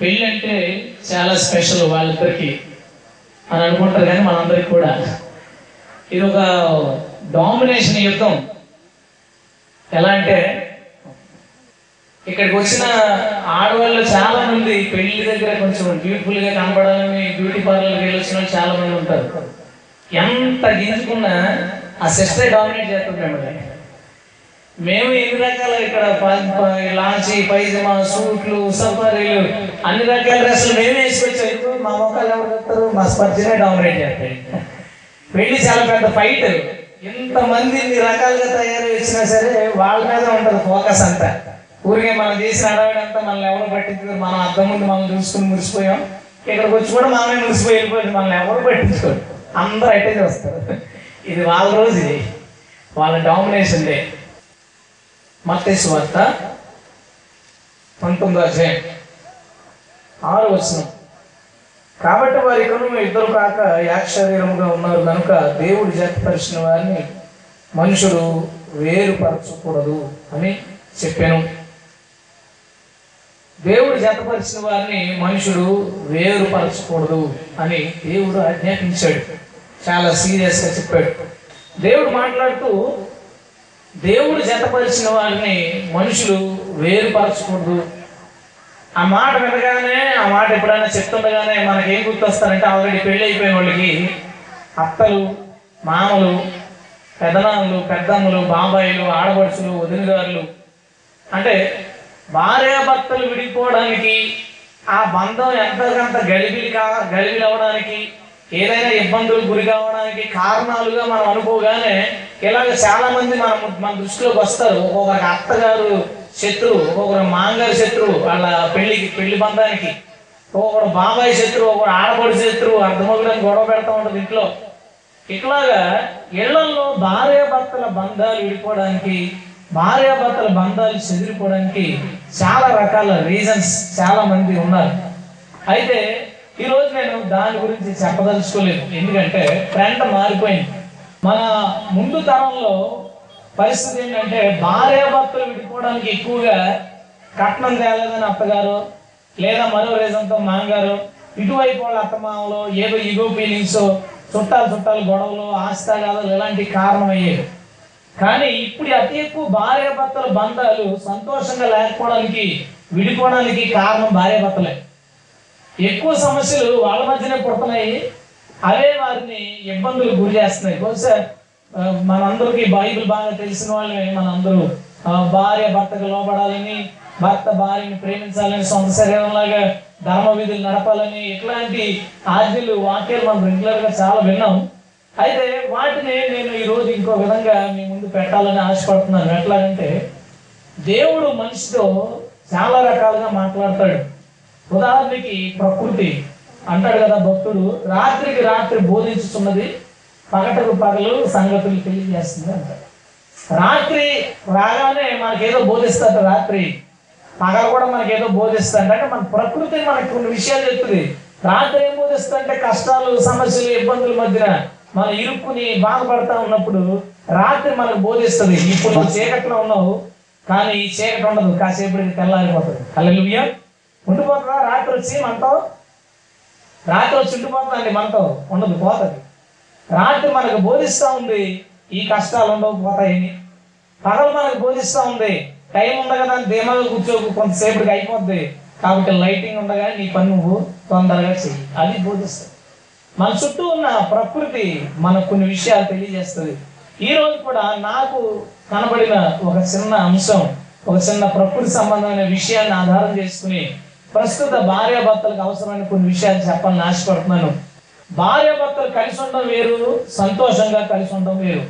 పెళ్ళి అంటే చాలా స్పెషల్ వాళ్ళిద్దరికి అని అనుకుంటారు కానీ మనందరికి కూడా. ఇది ఒక డామినేషన్ యుద్ధం. ఎలా అంటే ఇక్కడికి వచ్చిన ఆడవాళ్ళు చాలా మంది పెళ్ళి దగ్గర కొంచెం బ్యూటిఫుల్గా కనపడాలని బ్యూటీ పార్లర్కి వెళ్ళి వచ్చిన వాళ్ళు చాలా మంది ఉంటారు. ఎంత గింజుకున్నా ఆ సిస్టర్ డామినేట్ చేస్తుంది మిమ్మల్ని మేము ఎన్ని రకాల ఇక్కడ ప- లాంచి పైజమా సూట్లు సఫారీలు అన్ని రకాల డ్రెస్సులు మేమే వేసుకొచ్చాం. ఇప్పుడు మా మొక్కలు ఎవరు చెప్తారు మా స్పర్జనే డామినేట్ చేస్తాయి. పెళ్ళి చాలా పెద్ద ఫైట్ ఎంతమంది ఇన్ని రకాలుగా తయారు వచ్చినా సరే వాళ్ళ మీద ఉంటుంది ఫోకస్ అంతా. ఊరికే మనం చేసిన అడవడంతా మనల్ని ఎవరు పట్టించుకోరు. మనం అర్థం ముందు మనం చూసుకుని మురిసిపోయాం. ఇక్కడికి వచ్చి కూడా మనమే మురిసిపోయి వెళ్ళిపోయింది మనల్ని ఎవరు పట్టించుకోరు. అందరూ అయితే వస్తారు ఇది వాళ్ళ రోజు ఇది. వాళ్ళ డామినేషన్ డే మత్తేసు వార్త పంతొమ్మిదో అధ్యాయం. ఆరు వచనం. కాబట్టి వారి కను ఇద్దరు కాక యాక్ శరీరముగా ఉన్నారు కనుక దేవుడు జతపరిచిన వారిని మనుషుడు వేరుపరచకూడదు అని చెప్పాను. దేవుడు జతపరిచిన వారిని మనుషుడు వేరుపరచకూడదు అని దేవుడు ఆజ్ఞాపించాడు. చాలా సీరియస్గా చెప్పాడు. దేవుడు మాట్లాడుతూ దేవుడు జతపరిచిన వారిని మనుషులు వేరుపరచకూడదు. ఆ మాట వినగానే ఆ మాట ఎప్పుడైనా చెప్తుండగానే మనకేం గుర్తొస్తారంటే ఆల్రెడీ పెళ్ళి అయిపోయిన వాళ్ళకి అత్తలు మామలు పెదనాన్నలు పెద్దమ్మలు బాబాయిలు ఆడపడుచులు వదినగారులు. అంటే భార్యాభర్తలు విడిపోవడానికి ఆ బంధం ఎంతకంత గలిబిలి కా గలిబిలి అవ్వడానికి ఏదైనా ఇబ్బందులు గురి కావడానికి కారణాలుగా మనం అనుకోగానే ఇలాగ చాలా మంది మన మన దృష్టిలోకి వస్తారు. ఒక్కొక్కరికి అత్తగారు శత్రువు ఒక్కొక్కరు మాంగారు శత్రువు వాళ్ళ పెళ్ళికి పెళ్ళి బంధానికి. ఒక్కొక్కరు బాబాయ్ శత్రువు ఒక్కొక్కరు ఆడపడి శత్రువు అర్ధమగులని గొడవ పెడతా ఉంటుంది ఇంట్లో. ఇట్లాగా ఇళ్ళలో భార్యాభర్తల బంధాలు విడిపోవడానికి భార్యాభర్తల బంధాలు చెదిరిపోవడానికి చాలా రకాల రీజన్స్ చాలా మంది ఉన్నారు. అయితే ఈరోజు నేను దాని గురించి చెప్పదలుచుకోలేదు. ఎందుకంటే ట్రెండ్ మారిపోయింది. మన ముందు తరంలో పరిస్థితి ఏంటంటే భార్యాభర్తలు విడిపోవడానికి ఎక్కువగా కట్నం తేలేదని అత్తగారు లేదా మరో రీజన్తో మామగారు ఇటువైపు వాళ్ళ అత్తమామలో ఏదో ఇగో ఫీలింగ్స్ చుట్టాలు చుట్టాలు గొడవలు ఆస్తాగాలు ఇలాంటి కారణం అయ్యేవి కానీ ఇప్పుడు అతి ఎక్కువ భార్యాభర్తల బంధాలు సంతోషంగా లేకపోవడానికి విడిపోవడానికి కారణం భార్యాభర్తలే ఎక్కువ సమస్యలు వాళ్ళ మధ్యనే పుడుతున్నాయి. అవే వారిని ఇబ్బందులు గురి చేస్తున్నాయి. బహుశా మనందరికీ బైబిల్ బాగా తెలిసిన వాళ్ళే మనందరూ భార్య భర్తకు లోపడాలని భర్త భార్యని ప్రేమించాలని సొంత శరీరంలాగా ధర్మ విధులు నడపాలని ఇట్లాంటి ఆజ్ఞలు వాక్యాలు మనం రెగ్యులర్గా చాలా విన్నాం. అయితే వాటిని నేను ఈరోజు ఇంకో విధంగా మీ ముందు పెట్టాలని ఆశపడుతున్నాను. ఎట్లాగంటే దేవుడు మనిషితో చాలా రకాలుగా మాట్లాడతాడు. ఉదాహరణకి ప్రకృతి అంటాడు కదా భక్తుడు రాత్రికి రాత్రి బోధించుతున్నది పగటకు పగలు సంగతులు తెలియజేస్తుంది అంటాడు రాత్రి రాగానే మనకేదో బోధిస్తాడు రాత్రి పగలు కూడా మనకేదో బోధిస్తాడు అంటే మన ప్రకృతి మనకి కొన్ని విషయాలు చెప్తుంది. రాత్రి ఏం బోధిస్తుంటే కష్టాలు సమస్యలు ఇబ్బందుల మధ్యన మనం ఇరుక్కుని బాధపడతా ఉన్నప్పుడు రాత్రి మనకు బోధిస్తుంది. ఇప్పుడు నువ్వు చీకట్లో ఉన్నావు కానీ ఈ చీకటి ఉండదు కాసేపటికి తెల్లారిపోతుంది. అల్లెలుయ్యా ఉండిపోతుందా రాత్రి వచ్చి మనతో రాత్రి వచ్చి ఉండిపోతుందండి మనతో ఉండదు పోతుంది. రాత్రి మనకు బోధిస్తూ ఉంది ఈ కష్టాలు ఉండవు పోతాయని పగలు మనకు బోధిస్తూ ఉంది టైం ఉండగా కదా ధీమాగా కూర్చోకు కొంతసేపటికి అయిపోద్ది. కాబట్టి లైటింగ్ ఉండగా నీ పని నువ్వు తొందరగా చెయ్యి. అది బోధిస్తుంది మన చుట్టూ ఉన్న ప్రకృతి మనకు కొన్ని విషయాలు తెలియజేస్తుంది. ఈ రోజు కూడా నాకు కనబడిన ఒక చిన్న అంశం ఒక చిన్న ప్రకృతి సంబంధమైన విషయాన్ని ఆధారం చేసుకుని ప్రస్తుత భార్యాభర్తలకు అవసరమైన కొన్ని విషయాలు చెప్పాలని ఆశపడుతున్నాను భార్యాభర్తలు కలిసి ఉండడం వేరు సంతోషంగా కలిసి ఉండడం వేరు.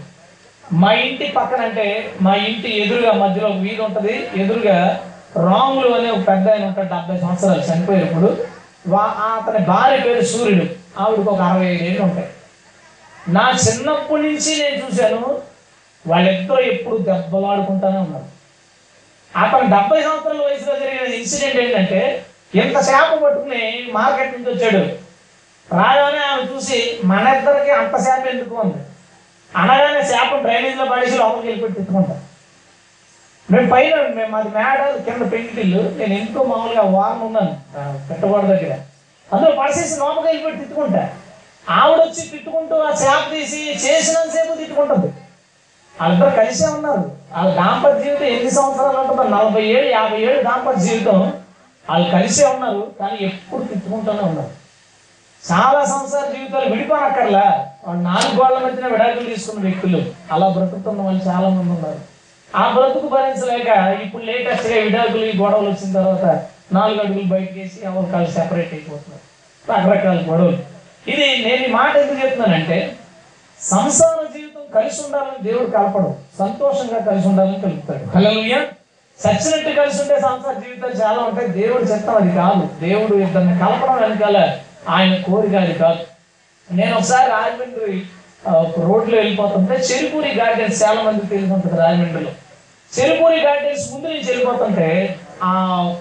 మా ఇంటి పక్కన అంటే మా ఇంటి ఎదురుగా మధ్యలో ఒక వీధి ఉంటుంది. ఎదురుగా రాములు అనే ఒక పెద్ద ఆయన ఉంటాడు డెబ్బై సంవత్సరాలు చనిపోయినప్పుడు వా అతని భార్య పేరు సూర్యుడు. ఆవిడకి ఒక అరవై ఐదు ఏళ్ళు ఉంటాయి. నా చిన్నప్పటి నుంచి నేను చూశాను వాళ్ళిద్దరూ ఎప్పుడు దెబ్బలాడుకుంటానే ఉన్నారు. అతను డెబ్బై సంవత్సరాల వయసులో జరిగిన ఇన్సిడెంట్ ఏంటంటే ఎంత చేప పట్టుకుని మార్కెట్ నుంచి వచ్చాడు? రాగానే ఆమె చూసి మన ఇద్దరికి అంత శాపం ఎందుకు ఉంది? అనగానే శాపం డ్రైనేజ్లో పడేసి లోపలికి వెళ్ళిపెట్టి తిట్టుకుంటాం మేము పైన మేము మాది మేడ కింద పెంకిటిల్లు. నేను ఎంతో మామూలుగా వారం ఉన్నాను ఆ, పెట్టవాడి దగ్గర. అందులో పడసేసి లోపలికి వెళ్ళిపోయి తిట్టుకుంటా. ఆవిడ వచ్చి తిట్టుకుంటూ ఆ చేప తీసి చేసినంతసేపు తిట్టుకుంటుంది. వాళ్ళిద్దరు కలిసే ఉన్నారు. వాళ్ళ దాంపత్య జీవితం ఎన్ని సంవత్సరాలు ఉంటుందో? నలభై ఏడు యాభై ఏడు దాంపత్య జీవితం. వాళ్ళు కలిసే ఉన్నారు కానీ ఎప్పుడు తిట్టుకుంటూనే ఉన్నారు. చాలా సంసార జీవితాలు విడిపోనక్కర్లా వాళ్ళు నాలుగు గోళ్ళ మధ్యన విడాకులు తీసుకున్న వ్యక్తులు. అలా బ్రతుకుతున్న వాళ్ళు చాలా మంది ఉన్నారు. ఆ బ్రతుకు భరించలేక ఇప్పుడు లేటెస్ట్గా విడాకులు ఈ గొడవలు వచ్చిన తర్వాత నాలుగు అడుగులు బయటకు వేసి ఎవరు కాళ్ళు సెపరేట్ అయిపోతున్నారు. రకరకాల గొడవలు. ఇది నేను ఈ మాట ఎందుకు చెప్తున్నానంటే సంసార జీవితం కలిసి ఉండాలని దేవుడు కలపడు. సంతోషంగా కలిసి ఉండాలని కలుపుతాడు. హలో సచ్చినట్టు కలిసి ఉంటే సంసార జీవితాలు చాలా ఉంటాయి. దేవుడు చెప్తాం అది కాదు. దేవుడు ఇద్దరిని కలపడం వెనకాల ఆయన కోరిక అది కాదు. నేను ఒకసారి రాజమండ్రి రోడ్లో వెళ్ళిపోతుంటే చెరుపూరి గార్డెన్స్ చాలా మంది తెలిసి రాజమండ్రిలో. చెరుపూరి గార్డెన్స్ ముందు నుంచి వెళ్ళిపోతుంటే ఆ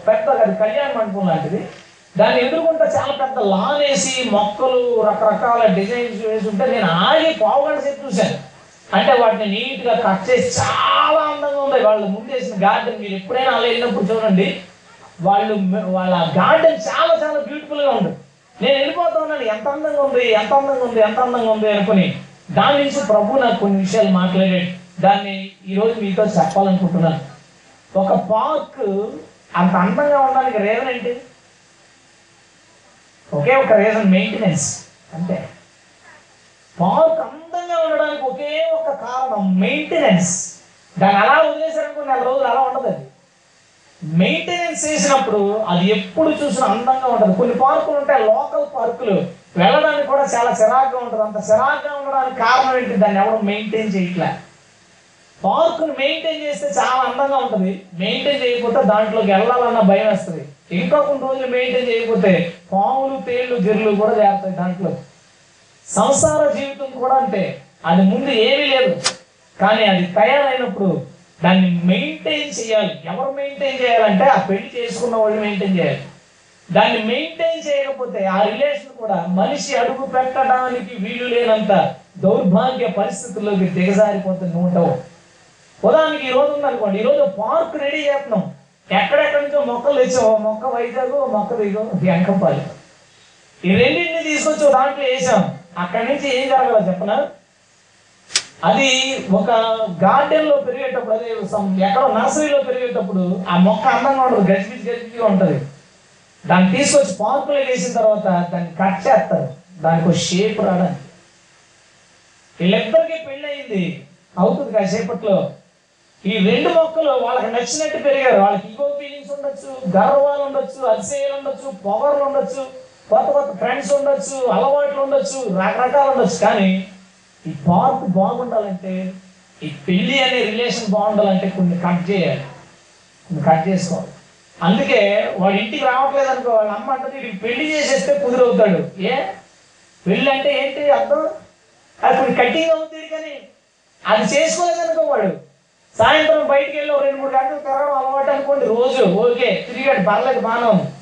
పెద్ద అది కళ్యాణ మండపం లాంటిది. దాన్ని ఎదుర్కొంటే చాలా పెద్ద లాన్ వేసి మొక్కలు రకరకాల డిజైన్స్ వేసి ఉంటే నేను ఆగి పావుగంట సేపు చూశాను. అంటే వాటిని నీట్గా కట్ చేసి చాలా అందంగా ఉంది వాళ్ళు ముందేసిన గార్డెన్ మీరు ఎప్పుడైనా అలా వెళ్ళినప్పుడు చూడండి వాళ్ళు వాళ్ళ గార్డెన్ చాలా చాలా బ్యూటిఫుల్గా ఉంటుంది ఉంది. నేను వెళ్ళిపోతా ఉన్నాను. ఎంత అందంగా ఉంది ఎంత అందంగా ఉంది ఎంత అందంగా ఉంది అనుకుని దాని నుంచి ప్రభు నాకు కొన్ని విషయాలు మాట్లాడాడు. దాన్ని ఈరోజు మీతో చెప్పాలనుకుంటున్నాను. ఒక పార్క్ అంత అందంగా ఉండడానికి రీజన్ ఏంటి? ఒకే ఒక రీజన్ మెయింటెనెన్స్ అంతే. పార్క్ అందంగా ఉండడానికి ఒకే ఒక కారణం మెయింటెనెన్స్ దాన్ని అలా వదిలేసారనుకో నెల రోజులు అలా ఉండదు అది. మెయింటెనెన్స్ చేసినప్పుడు అది ఎప్పుడు చూసినా అందంగా ఉంటుంది కొన్ని పార్కులు ఉంటాయి లోకల్ పార్కులు. వెళ్ళడానికి కూడా చాలా చిరాగ్గా ఉంటుంది. అంత చిరాగ్గా ఉండడానికి కారణం ఏంటి? దాన్ని ఎవరు మెయింటైన్ చేయట్లే. పార్కును మెయింటైన్ చేస్తే చాలా అందంగా ఉంటుంది. మెయింటైన్ చేయకపోతే దాంట్లోకి వెళ్ళాలన్న భయం వస్తుంది. ఇంకా కొన్ని రోజులు మెయింటైన్ చేయకపోతే పాములు తేళ్ళు గిర్లు కూడా చేరుతాయి దాంట్లో సంసార జీవితం కూడా అంటే అది ముందు ఏమీ లేదు. కానీ అది తయారైనప్పుడు దాన్ని మెయింటైన్ చేయాలి. ఎవరు మెయింటైన్ చేయాలంటే ఆ పెళ్ళి చేసుకున్న వాళ్ళు మెయింటైన్ చేయాలి. దాన్ని మెయింటైన్ చేయకపోతే ఆ రిలేషన్ కూడా మనిషి అడుగు పెట్టడానికి వీలు లేనంత దౌర్భాగ్య పరిస్థితుల్లోకి దిగజారిపోతుంది ఉంటావు ఉదాహరణకి ఈ రోజు ఉందనుకోండి ఈ రోజు పార్క్ రెడీ చేస్తున్నాం. ఎక్కడెక్కడి నుంచో మొక్కలు తెచ్చావు. మొక్క వైజాగ్ మొక్క దిగో వెంకంపాలి. ఈ రెండింటిని తీసుకొచ్చి దాంట్లో వేసాం. అక్కడి నుంచి ఏం జరగాలో చెప్పనా అది ఒక గార్డెన్లో పెరిగేటప్పుడు అదే ఎక్కడో నర్సరీలో పెరిగేటప్పుడు ఆ మొక్క అందంగా ఉండదు గజిబిజి గజిబిజిగా ఉంటుంది. దాన్ని తీసుకొచ్చి పార్కులో వేసిన తర్వాత దాన్ని కట్ చేస్తారు. దానికి ఒక షేప్ రావడానికి. వీళ్ళిద్దరికి పెళ్ళి అయింది అవుతుంది కాసేపట్లో ఈ రెండు మొక్కలు వాళ్ళకి నచ్చినట్టు పెరిగారు. వాళ్ళకి ఈగో ఫీలింగ్స్ ఉండొచ్చు గర్వాలు ఉండొచ్చు అతిశయాలు ఉండొచ్చు పొగర్లు ఉండొచ్చు. కొత్త కొత్త ఫ్రెండ్స్ ఉండొచ్చు అలవాట్లు ఉండొచ్చు రకరకాలు ఉండొచ్చు. కానీ ఈ పార్క్ బాగుండాలంటే ఈ పెళ్ళి అనే రిలేషన్ బాగుండాలంటే కొన్ని కట్ చేయాలి. కొన్ని కట్ చేసుకోవాలి. అందుకే వాడి ఇంటికి రావట్లేదు అనుకో వాళ్ళ అమ్మ అంటే వీడికి పెళ్ళి చేసేస్తే కుదురవుతాడు. ఏ? పెళ్ళి అంటే ఏంటి అర్థం? అది కొన్ని కట్టింగ్ అవుతుంది కానీ అది చేసుకోలేదనుకో వాడు. సాయంత్రం బయటికి వెళ్ళి ఒక రెండు మూడు గంటలు తిరగడం అలవాటు అనుకోండి రోజు ఓకే తిరిగాడు పర్లేదు బాగానే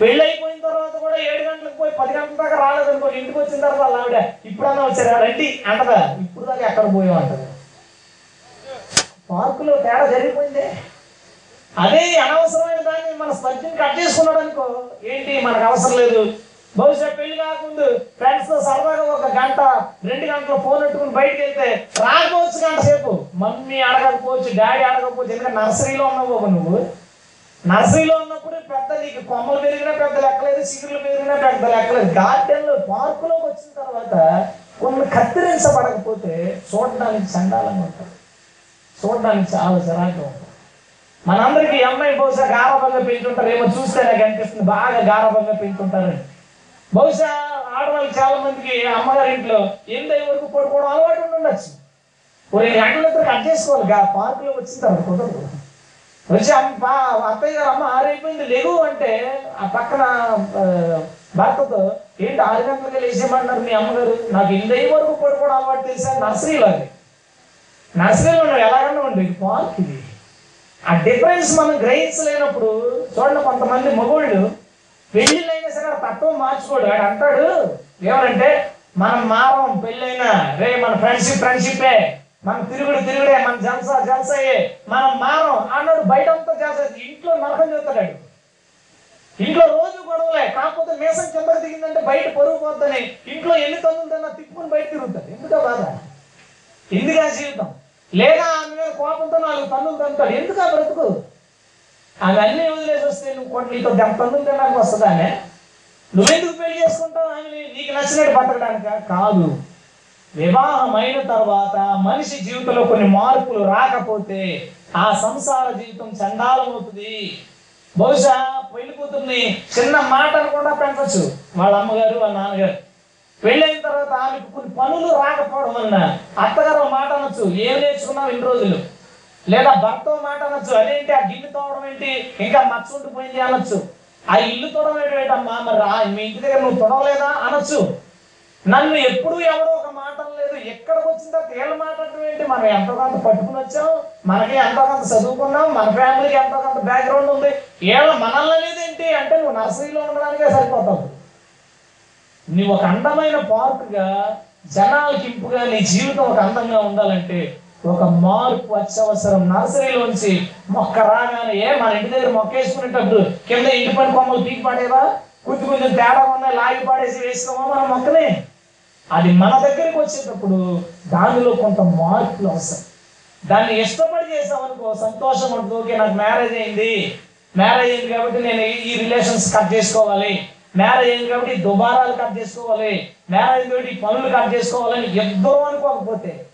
పెళ్ళి అయిపోయిన తర్వాత కూడా ఏడు గంటలకు పోయి పది గంటల దాకా రాలేదనుకోండి ఇంటికి వచ్చిన తర్వాత వాళ్ళ ఆవిడ ఇప్పుడన్నా వచ్చారా? రండి అంటదా? ఇప్పుడు దాకా ఎక్కడ పోయాం అంటది పార్కులో తేడా జరిగిపోయిందే. అదే అనవసరమైన దాన్ని మన స్పర్శని కట్ చేసుకున్నాడు అనుకో ఏంటి మనకు అవసరం లేదు. బహుశా పెళ్ళి కాకముందు ఫ్రెండ్స్తో సరదాగా ఒక గంట రెండు గంటలు ఫోన్ పెట్టుకుని బయటకు వెళ్తే రాకపోవచ్చు గంట సేపు. మమ్మీ అడగకపోవచ్చు డాడీ అడగకపోవచ్చు ఎందుకంటే నర్సరీలో ఉన్నావు నువ్వు. నర్సరీలో ఉన్నప్పుడు పెద్ద నీకు కొమ్మలు పెరిగినా పెద్ద లెక్కలేదు చిగురులు పెరిగినా పెద్ద లెక్కలేదు గార్డెన్లో పార్కులోకి వచ్చిన తర్వాత కొన్ని కత్తిరించబడకపోతే చూడడానికి చండాలంగా ఉంటుంది. చూడడానికి చాలా చిరాకుగా ఉంటుంది. మనందరికీ అమ్మాయి బహుశా గారభంగా పెంచుంటారు. ఏమో చూస్తే నాకు అనిపిస్తుంది బాగా గారభంగా పెంచుంటారని. బహుశా ఆడవాళ్ళు చాలా మందికి అమ్మగారి ఇంట్లో ఎనిమిది వరకు పడుకోవడం అలవాటు ఉండొచ్చు. ఒక రెండు కట్ చేసుకోవాలి. గా పార్కులో వచ్చిన తర్వాత కుదరదు. వచ్చి బా- అత్తయ్య గారు అమ్మ ఆరైపోయింది లేవు అంటే ఆ పక్కన భర్తతో ఏంటి ఆరు గంటలకి లేచేయమన్నారు మీ అమ్మగారు? నాకు ఎనిమిది వరకు పడుకోవడం అలవాటు తెలుసా? నర్సరీలో అది నర్సరీలో నువ్వు ఎలాగన్నా ఉండు పార్క్ ఇది. ఆ డిఫరెన్స్ మనం గ్రహించలేనప్పుడు చూడండి కొంతమంది మగోళ్ళు పెళ్ళిళ్ళైనా సరే తత్వం మార్చుకోడు. వాడు అంటాడు ఏమనంటే మనం మారం పెళ్ళైనా రే మన ఫ్రెండ్షిప్ ఫ్రెండ్షిప్పే మనం తిరుగుడు తిరుగుడే మన జలసా జలసయే మనం మారం అన్నాడు బయట అంతా జలసా ఇంట్లో నరకం చేస్తాడు. ఇంట్లో రోజు గొడవలే కాకపోతే మేసం కిందకి దిగిందంటే బయట పరుగు పోద్దని. ఇంట్లో ఎన్ని తన్నులన్నా తిప్పుకుని బయట తిరుగుతాడు. ఎందుకో బాధ? ఎందుకు ఆ జీవితం? లేదా ఆమె మీద కోపంతో నాలుగు తన్నులు తంతాడు. ఎందుకు ఆ బ్రతుకు? అవన్నీ వదిలేసి వస్తే నువ్వు కొన్ని నీతో దెబ్బ తన్నులు తినడానికి వస్తుందానే? నువ్వెందుకు పెళ్ళి చేసుకుంటావు ఆమె నీకు నచ్చినట్టు బతకడానిక? కాదు. వివాహం అయిన తర్వాత మనిషి జీవితంలో కొన్ని మార్పులు రాకపోతే ఆ సంసార జీవితం చండాలమవుతుంది. బహుశా పెళ్ళి కూతుర్ని చిన్న మాట కూడా పెంచచ్చు. వాళ్ళ అమ్మగారు వాళ్ళ నాన్నగారు. పెళ్ళైన తర్వాత ఆమెకు కొన్ని పనులు రాకపోవడం వలన అత్తగారు మాట అనొచ్చు. ఏం నేర్చుకున్నావు ఇన్ని రోజులు? లేదా భర్త మాట అనొచ్చు. అదేంటి? ఆ గిన్నె తోవడం ఏంటి? ఇంకా మచ్చ ఉండిపోయింది అనొచ్చు. ఆ ఇల్లు తోడమేటమ్మా మరి మీ ఇంటి దగ్గర నువ్వు తొడవలేదా అనొచ్చు. నన్ను ఎప్పుడు ఎవడో ఒక మాట లేదు. ఎక్కడికి వచ్చిన తర్వాత ఏళ్ళ మాట్లాడటం ఏంటి? మనం ఎంతో కొంత పట్టుకుని వచ్చాం. మనకి ఎంతో కొంత చదువుకున్నాం. మన ఫ్యామిలీకి ఎంతో కొంత బ్యాక్గ్రౌండ్ ఉంది. ఏళ్ళ మనల్ని అనేది ఏంటి అంటే నువ్వు నర్సరీలో ఉండడానికే సరిపోతావు. నువ్వు ఒక అందమైన పార్క్గా జనాలకి ఇంపుగా నీ జీవితం ఒక అందంగా ఉండాలంటే ఒక మార్పు అత్యవసరం. నర్సరీలోంచి మొక్క రాగానే ఏ మన ఇంటి దగ్గర మొక్క వేసుకునేటప్పుడు కింద ఇంటి పని కొమ్మలు పీకి పడేవా? కొంచెం కొంచెం తేడా ఉన్నాయి లాగి పాడేసి వేసుకోమా మన మొక్కనే? అది మన దగ్గరికి వచ్చేటప్పుడు దానిలో కొంత మార్పులు అవసరం. దాన్ని ఇష్టపడి చేసామనుకో సంతోషం ఉంటుంది. ఓకే నాకు మ్యారేజ్ అయింది. మ్యారేజ్ అయింది కాబట్టి నేను ఈ- రిలేషన్స్ కట్ చేసుకోవాలి. మ్యారేజ్ అయింది కాబట్టి దుబారాలు కట్ చేసుకోవాలి. మ్యారేజ్ కాబట్టి ఈ పనులు కట్ చేసుకోవాలని ఇద్దరు అనుకోకపోతే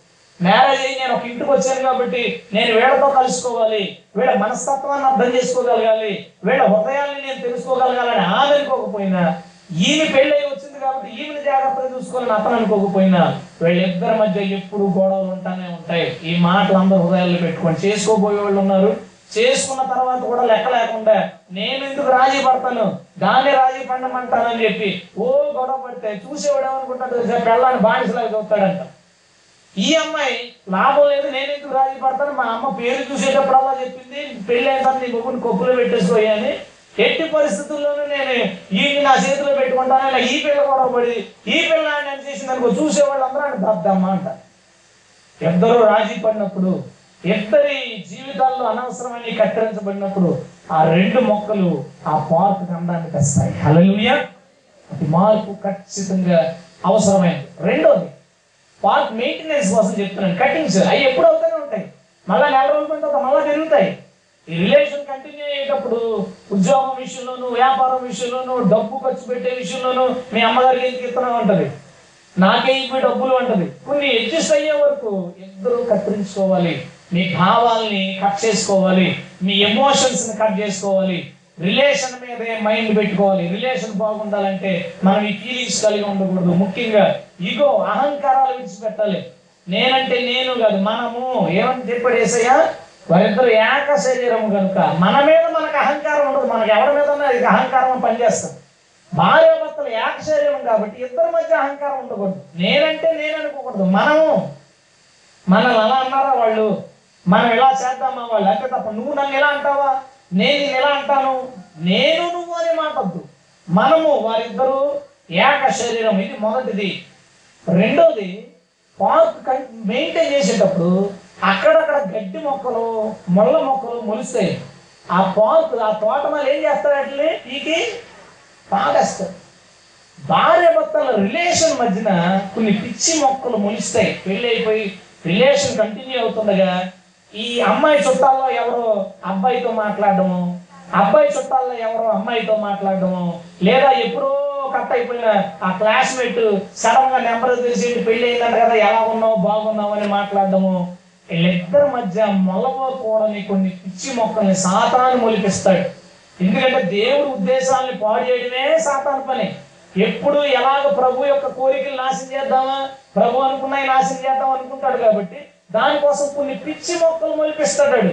మ్యారేజ్ అయ్యి నేను ఒక ఇంటికి వచ్చాను కాబట్టి నేను వీళ్ళతో కలుసుకోవాలి. వీళ్ళ మనస్తత్వాన్ని అర్థం చేసుకోగలగాలి. వీళ్ళ హృదయాన్ని నేను తెలుసుకోగలగాలని ఆమె అనుకోకపోయినా ఈమె పెళ్ళై వచ్చింది కాబట్టి ఈమెను జాగ్రత్తగా చూసుకోవాలని అతను అనుకోకపోయినా వీళ్ళిద్దరి మధ్య ఎప్పుడు గొడవలు ఉంటానే ఉంటాయి. ఈ మాటలు అందరు హృదయాల్లో పెట్టుకొని చేసుకోబోయే వాళ్ళు ఉన్నారు. చేసుకున్న తర్వాత కూడా లెక్క లేకుండా నేను ఎందుకు రాజీ పడతాను? దాన్ని రాజీ పడమంటానని చెప్పి ఓ గొడవ పడితే చూసేవాడు ఏమనుకుంటాడు పెళ్ళాన్ని బానిసలాగా చూస్తాడంట. ఈ అమ్మాయి లాభం లేదు నేను ఎందుకు రాజీ పడతాను? మా అమ్మ పేరు చూసేటప్పుడల్లా చెప్పింది పెళ్ళి అయిన తర్వాత నీ ముగ్గురు కొప్పులు పెట్టేసుకోయని ఎట్టి పరిస్థితుల్లోనూ నేను ఈ నా చేతిలో పెట్టుకుంటాను ఇలా ఈ పిల్ల కూడా పడి ఈ పిల్ల అని చేసింది అనుకో చూసేవాళ్ళు అందరూ అంటే దద్దమ్మ అంట. ఇద్దరు రాజీ పడినప్పుడు ఇద్దరి జీవితాల్లో అనవసరమని కత్తిరించబడినప్పుడు ఆ రెండు మొక్కలు ఆ పార్క్ అందానికి వస్తాయి. హల్లెలూయా. అది మార్పు ఖచ్చితంగా అవసరమైనది. రెండోది పార్క్ మెయింటెనెన్స్ కోసం చెప్తున్నాను. కటింగ్స్ అవి ఎప్పుడు అవుతూనే ఉంటాయి. మళ్ళీ నెల రోజుల తర్వాత మళ్ళీ పెరుగుతాయి. ఈ రిలేషన్ కంటిన్యూ అయ్యేటప్పుడు ఉద్యోగం విషయంలోనూ వ్యాపారం విషయంలోనూ డబ్బు ఖర్చు పెట్టే విషయంలోనూ మీ అమ్మగారికి ఎందుకు కీర్తనం అంటది నాకే ఇవి డబ్బులు అంటది కొన్ని అడ్జస్ట్ అయ్యే వరకు ఇద్దరు కత్తిరించుకోవాలి. మీ భావాల్ని కట్ చేసుకోవాలి. మీ ఎమోషన్స్ని కట్ చేసుకోవాలి. రిలేషన్ మీదే మైండ్ పెట్టుకోవాలి. రిలేషన్ బాగుండాలంటే మనం ఈ ఫీలింగ్స్ కలిగి ఉండకూడదు. ముఖ్యంగా ఇగో అహంకారాలు విడిచిపెట్టాలి. నేనంటే నేను కాదు మనము. ఏమని చెప్పాడు ఏసయ్యా? వారిద్దరు ఏక శరీరం కనుక మన మీద మనకు అహంకారం ఉండదు. మనకు ఎవరి మీద ఉన్నా అహంకారం పనిచేస్తాం. భార్య భర్తలు ఏక శరీరం కాబట్టి ఇద్దరి మధ్య అహంకారం ఉండకూడదు. నేనంటే నేను అనుకోకూడదు. మనము మనల్ని అలా అన్నారా వాళ్ళు? మనం ఇలా చేద్దామా వాళ్ళు? అంటే తప్ప నువ్వు నన్ను ఎలా అంటావా? నేను నేను ఎలా అంటాను. నేను నువ్వు అని మాటద్దు మనము వారిద్దరూ ఏక శరీరం. ఇది మొదటిది. రెండోది పార్క్ మెయింటైన్ చేసేటప్పుడు అక్కడక్కడ గడ్డి మొక్కలు ముళ్ళ మొక్కలు మొలుస్తాయి ఆ పార్క్ ఆ తోటమాలు ఏం చేస్తారు వాటిని? పీకి పాగేస్తారు భార్య భర్తల రిలేషన్ మధ్యన కొన్ని పిచ్చి మొక్కలు మొలుస్తాయి పెళ్ళి అయిపోయి రిలేషన్ కంటిన్యూ అవుతుండగా ఈ అమ్మాయి చుట్టాల్లో ఎవరో అబ్బాయితో మాట్లాడడము అబ్బాయి చుట్టాల్లో ఎవరో అమ్మాయితో మాట్లాడడము లేదా ఎప్పుడో కట్ అయిపోయిన ఆ క్లాస్మేట్ సడన్గా నెంబర్ తెలిసి పెళ్ళి అయిందంట కదా ఎలా ఉన్నావు బాగున్నావు అని మాట్లాడడము వీళ్ళిద్దరి మధ్య మొలవకూడని కొన్ని పిచ్చి మొక్కల్ని సాతాను మొలిపిస్తాడు. ఎందుకంటే దేవుడి ఉద్దేశాలను పాడు చేయడమే సాతాను పని. ఎప్పుడు ఎలాగ ప్రభు యొక్క కోరికలు నాశనం చేద్దామా? ప్రభు అనుకున్నాయి నాశనం చేద్దాం అనుకుంటాడు కాబట్టి దానికోసం కొన్ని పిచ్చి మొక్కలు మొలిపిస్తాడు.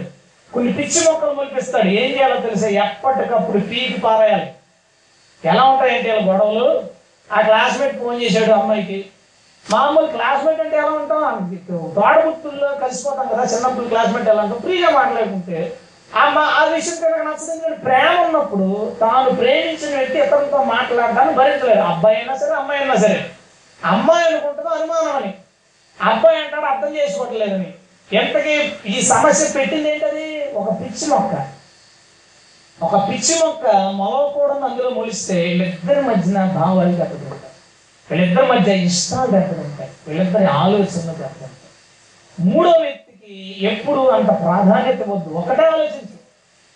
కొన్ని పిచ్చి మొక్కలు మొలిపిస్తాడు. ఏం చేయాలో తెలుసా? ఎప్పటికప్పుడు పీకి పారేయాలి. ఎలా ఉంటాయంటే ఇలా గొడవలు? ఆ క్లాస్మేట్ ఫోన్ చేశాడు అమ్మాయికి. మామూలు క్లాస్మేట్ అంటే ఎలా ఉంటాం? తోడబుట్టుల్లో కలిసిపోతాం కదా చిన్నప్పుడు క్లాస్మేట్ ఎలా ఉంటాం? ఫ్రీగా మాట్లాడుకుంటే. ఆ ఆ విషయం కనుక నచ్చదు ప్రేమ ఉన్నప్పుడు తాను ప్రేమించిన వ్యక్తి ఇతరులతో మాట్లాడడాన్ని భరించలేదు. అబ్బాయి అయినా సరే అమ్మాయి అయినా సరే. అమ్మాయి అనుకుంటుందో అనుమానం అని. అబ్బాయి అంటాడు అర్థం చేసుకోవట్లేదని. ఎంతకీ ఈ సమస్య పెట్టింది ఏంటది? ఒక పిచ్చి మొక్క. ఒక పిచ్చి మొక్క మొలవకూడదు అందులో మొలిస్తే వీళ్ళిద్దరి మధ్యన భావాలు దెబ్బతింటాయి వీళ్ళిద్దరి మధ్య ఇష్టాలు ఉంటాయి వీళ్ళిద్దరి ఆలోచనలు ఉంటాయి మూడో వ్యక్తికి ఎప్పుడు అంత ప్రాధాన్యత వద్దు ఒకటే ఆలోచించు.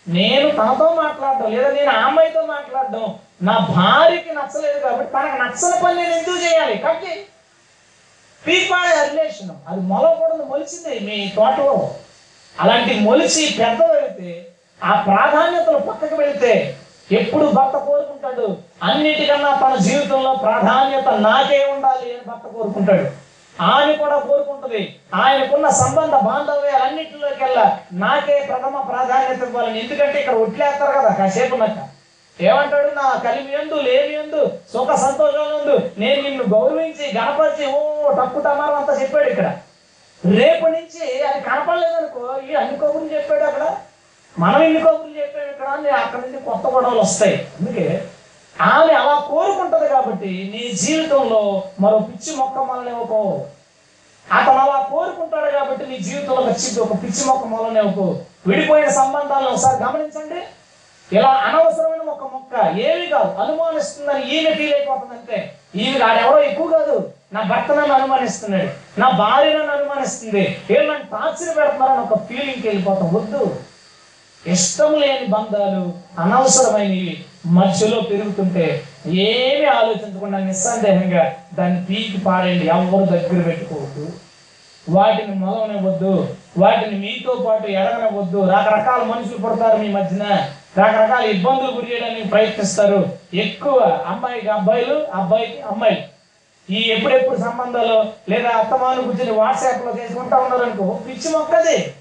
నేను తనతో మాట్లాడడం లేదా నేను ఆ అమ్మాయితో మాట్లాడడం నా భార్యకి నచ్చలేదు కాబట్టి తనకు నచ్చని పని నేను ఎందుకు చేయాలి? కాబట్టి పీపాడే రిలేషన్ అది మొలకూడదు మొలిచింది మీ తోటలో. అలాంటి మొలిచి పెద్ద వెళితే ఆ ప్రాధాన్యతలు పక్కకు వెళితే ఎప్పుడు భర్త కోరుకుంటాడు? అన్నిటికన్నా తన జీవితంలో ప్రాధాన్యత నాకే ఉండాలి అని భర్త కోరుకుంటాడు. ఆమె కూడా కోరుకుంటుంది. ఆయనకున్న సంబంధ బాంధవ్యాలన్నింటిలోకెల్లా నాకే ప్రథమ ప్రాధాన్యత ఇవ్వాలని. ఎందుకంటే ఇక్కడ ఒట్లేస్తారు కదా కాసేపు నక్క ఏమంటాడు? నా కలిమి ఎందు లేమి ఎందు సుఖ సంతోషాలు ఎందు. నేను నిన్ను గౌరవించి గణపరిచి ఓ టక్కు టమారం అంతా చెప్పాడు ఇక్కడ. రేపు నుంచి అది కనపడలేదనుకో ఈ అన్ని కబుర్లు చెప్పాడు అక్కడ. మనం ఎన్ని కబుర్లు చెప్పాం ఇక్కడ? అక్కడ నుంచి కొత్త గొడవలు వస్తాయి. అందుకే ఆమె అలా కోరుకుంటది కాబట్టి నీ జీవితంలో మరో పిచ్చి మొక్క మొలనివ్వకో అతను అలా కోరుకుంటాడు కాబట్టి నీ జీవితంలో వచ్చింది ఒక పిచ్చి మొక్క మొలనివ్వకు విడిపోయిన సంబంధాలను ఒకసారి గమనించండి. ఇలా అనవసరమైన ఒక మొక్క ఏమి కాదు అనుమానిస్తుందని ఈమె ఫీల్ అయిపోతుందంటే. ఈమె ఆడెవరో ఎక్కువ కాదు. నా భర్త నన్ను అనుమానిస్తున్నాడు. నా భార్య నన్ను అనుమానిస్తుంది. ఏమన్నా టార్చర్ పెడుతున్నారని ఒక ఫీలింగ్కి వెళ్ళిపోతాం. వద్దు. ఇష్టం లేని బంధాలు అనవసరమైనవి మధ్యలో పెరుగుతుంటే ఏమి ఆలోచించకుండా నిస్సందేహంగా దాన్ని పీకి పారేయండి. ఎవరు దగ్గర పెట్టుకోవద్దు. వాటిని మొదలనివ్వద్దు వాటిని మీతో పాటు ఎడగనివ్వద్దు రకరకాల మనుషులు పుడతారు మీ మధ్యన. రకరకాల ఇబ్బందులు గురి చేయడానికి ప్రయత్నిస్తారు. ఎక్కువ అమ్మాయికి అబ్బాయిలు అబ్బాయికి అమ్మాయిలు. ఈ ఎప్పుడెప్పుడు సంబంధాలు లేదా అత్తమాను గురించి వాట్సాప్లో చేసుకుంటా ఉన్నారనుకో పిచ్చి మొక్కది.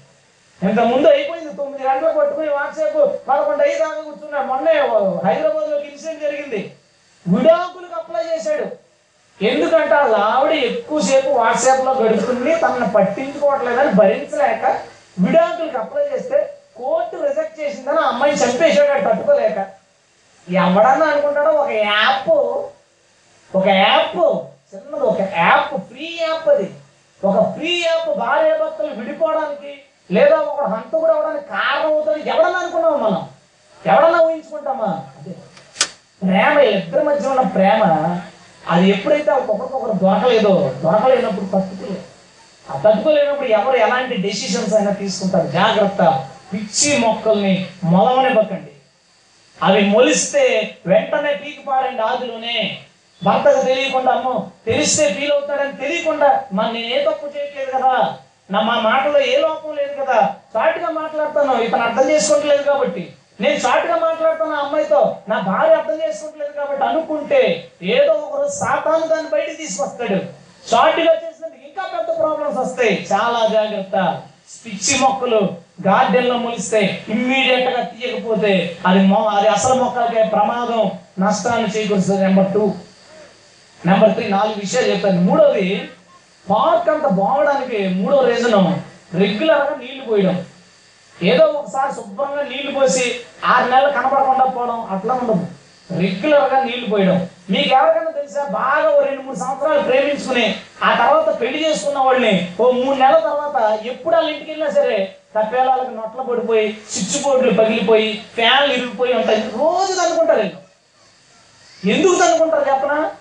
ఇంత ముందు అయిపోయింది. తొమ్మిది గంటలు పట్టుకుని వాట్సాప్ పదకొండు ఐదు దాకా కూర్చున్నాడు మొన్నే హైదరాబాద్లో ఇన్సిడెంట్ జరిగింది. విడాకులకు అప్లై చేశాడు. ఎందుకంటే ఆ ఆవిడ ఎక్కువసేపు వాట్సాప్లో గడుపుతుంది తనను పట్టించుకోవట్లేదని భరించలేక విడాకులకు అప్లై చేస్తే కోర్టు రిజెక్ట్ చేసిందని ఆ అమ్మాయిని చంపేశాడు వాడు తట్టుకోలేక. ఎవడన్నా అనుకుంటాడో ఒక యాప్ ఒక యాప్ చిన్నది ఒక యాప్ ఫ్రీ యాప్ అది. ఒక ఫ్రీ యాప్ భార్య భర్తలు విడిపోవడానికి లేదా ఒక హంతకుడు అవడానికి కారణం అవుతుంది ఎవడన్నా అనుకున్నామా మనం? ఎవడన్నా ఊహించుకుంటామా? అదే. ప్రేమ ఇద్దరి మధ్య ఉన్న ప్రేమ అది ఎప్పుడైతే ఒకరికొకరు దొరకలేదో దొరకలేనప్పుడు తట్టుకోలేదు ఆ తట్టుకోలేనప్పుడు ఎవరు ఎలాంటి డెసిషన్స్ అయినా తీసుకుంటారు. జాగ్రత్త. పిచ్చి మొక్కల్ని మొలవనివ్వకండి. అవి మొలిస్తే వెంటనే పీకి పారండి ఆదిలోనే? భర్తకు తెలియకుండా అమ్మో తెలిస్తే ఫీల్ అవుతాడని తెలియకుండా మరి నేను ఏ తప్పు చేయట్లేదు కదా? నా మా మాటలో ఏ లోపం లేదు కదా? చాటుగా మాట్లాడతాను. ఇతను అర్థం చేసుకోవట్లేదు కాబట్టి. నేను చాటుగా మాట్లాడుతున్న అమ్మాయితో. నా భార్య అర్థం చేసుకోవట్లేదు కాబట్టి అనుకుంటే ఏదో ఒకరోజు సాతాను దాన్ని బయట తీసుకొస్తాడు. సాటిగా చేసినందుకు ఇంకా పెద్ద ప్రాబ్లమ్స్ వస్తాయి. చాలా జాగ్రత్త. పిచ్చి మొక్కలు గార్డెన్లో మొలిస్తే ఇమ్మీడియట్గా తీయకపోతే అది మొ- అది అసలు మొక్కలకే ప్రమాదం నష్టాన్ని చేకూరుస్తుంది. నెంబర్ టూ నెంబర్ త్రీ నాలుగు విషయాలు చెప్తాను మూడోది పార్క్ అంత బాగడానికి మూడో రీజన్ రెగ్యులర్గా నీళ్ళు పోయడం. ఏదో ఒకసారి శుభ్రంగా నీళ్ళు పోసి ఆరు నెలలు కనపడకుండా పోవడం అట్లా ఉండదు. రెగ్యులర్గా నీళ్ళు పోయడం. మీకు ఎవరికైనా తెలుసా? బాగా ఓ రెండు మూడు సంవత్సరాలు ప్రేమించుకుని ఆ తర్వాత పెళ్ళి చేసుకున్న వాళ్ళని ఓ మూడు నెలల తర్వాత ఎప్పుడు వాళ్ళ ఇంటికి వెళ్ళినా సరే తప్పేళ్ళకి నొట్ల పడిపోయి స్విచ్ బోర్డులు పగిలిపోయి ఫ్యాన్లు ఇరిగిపోయి ఉంటాయి. రోజు అనుకుంటారు వీళ్ళు. ఎందుకు తనుకుంటారు చెప్పనా?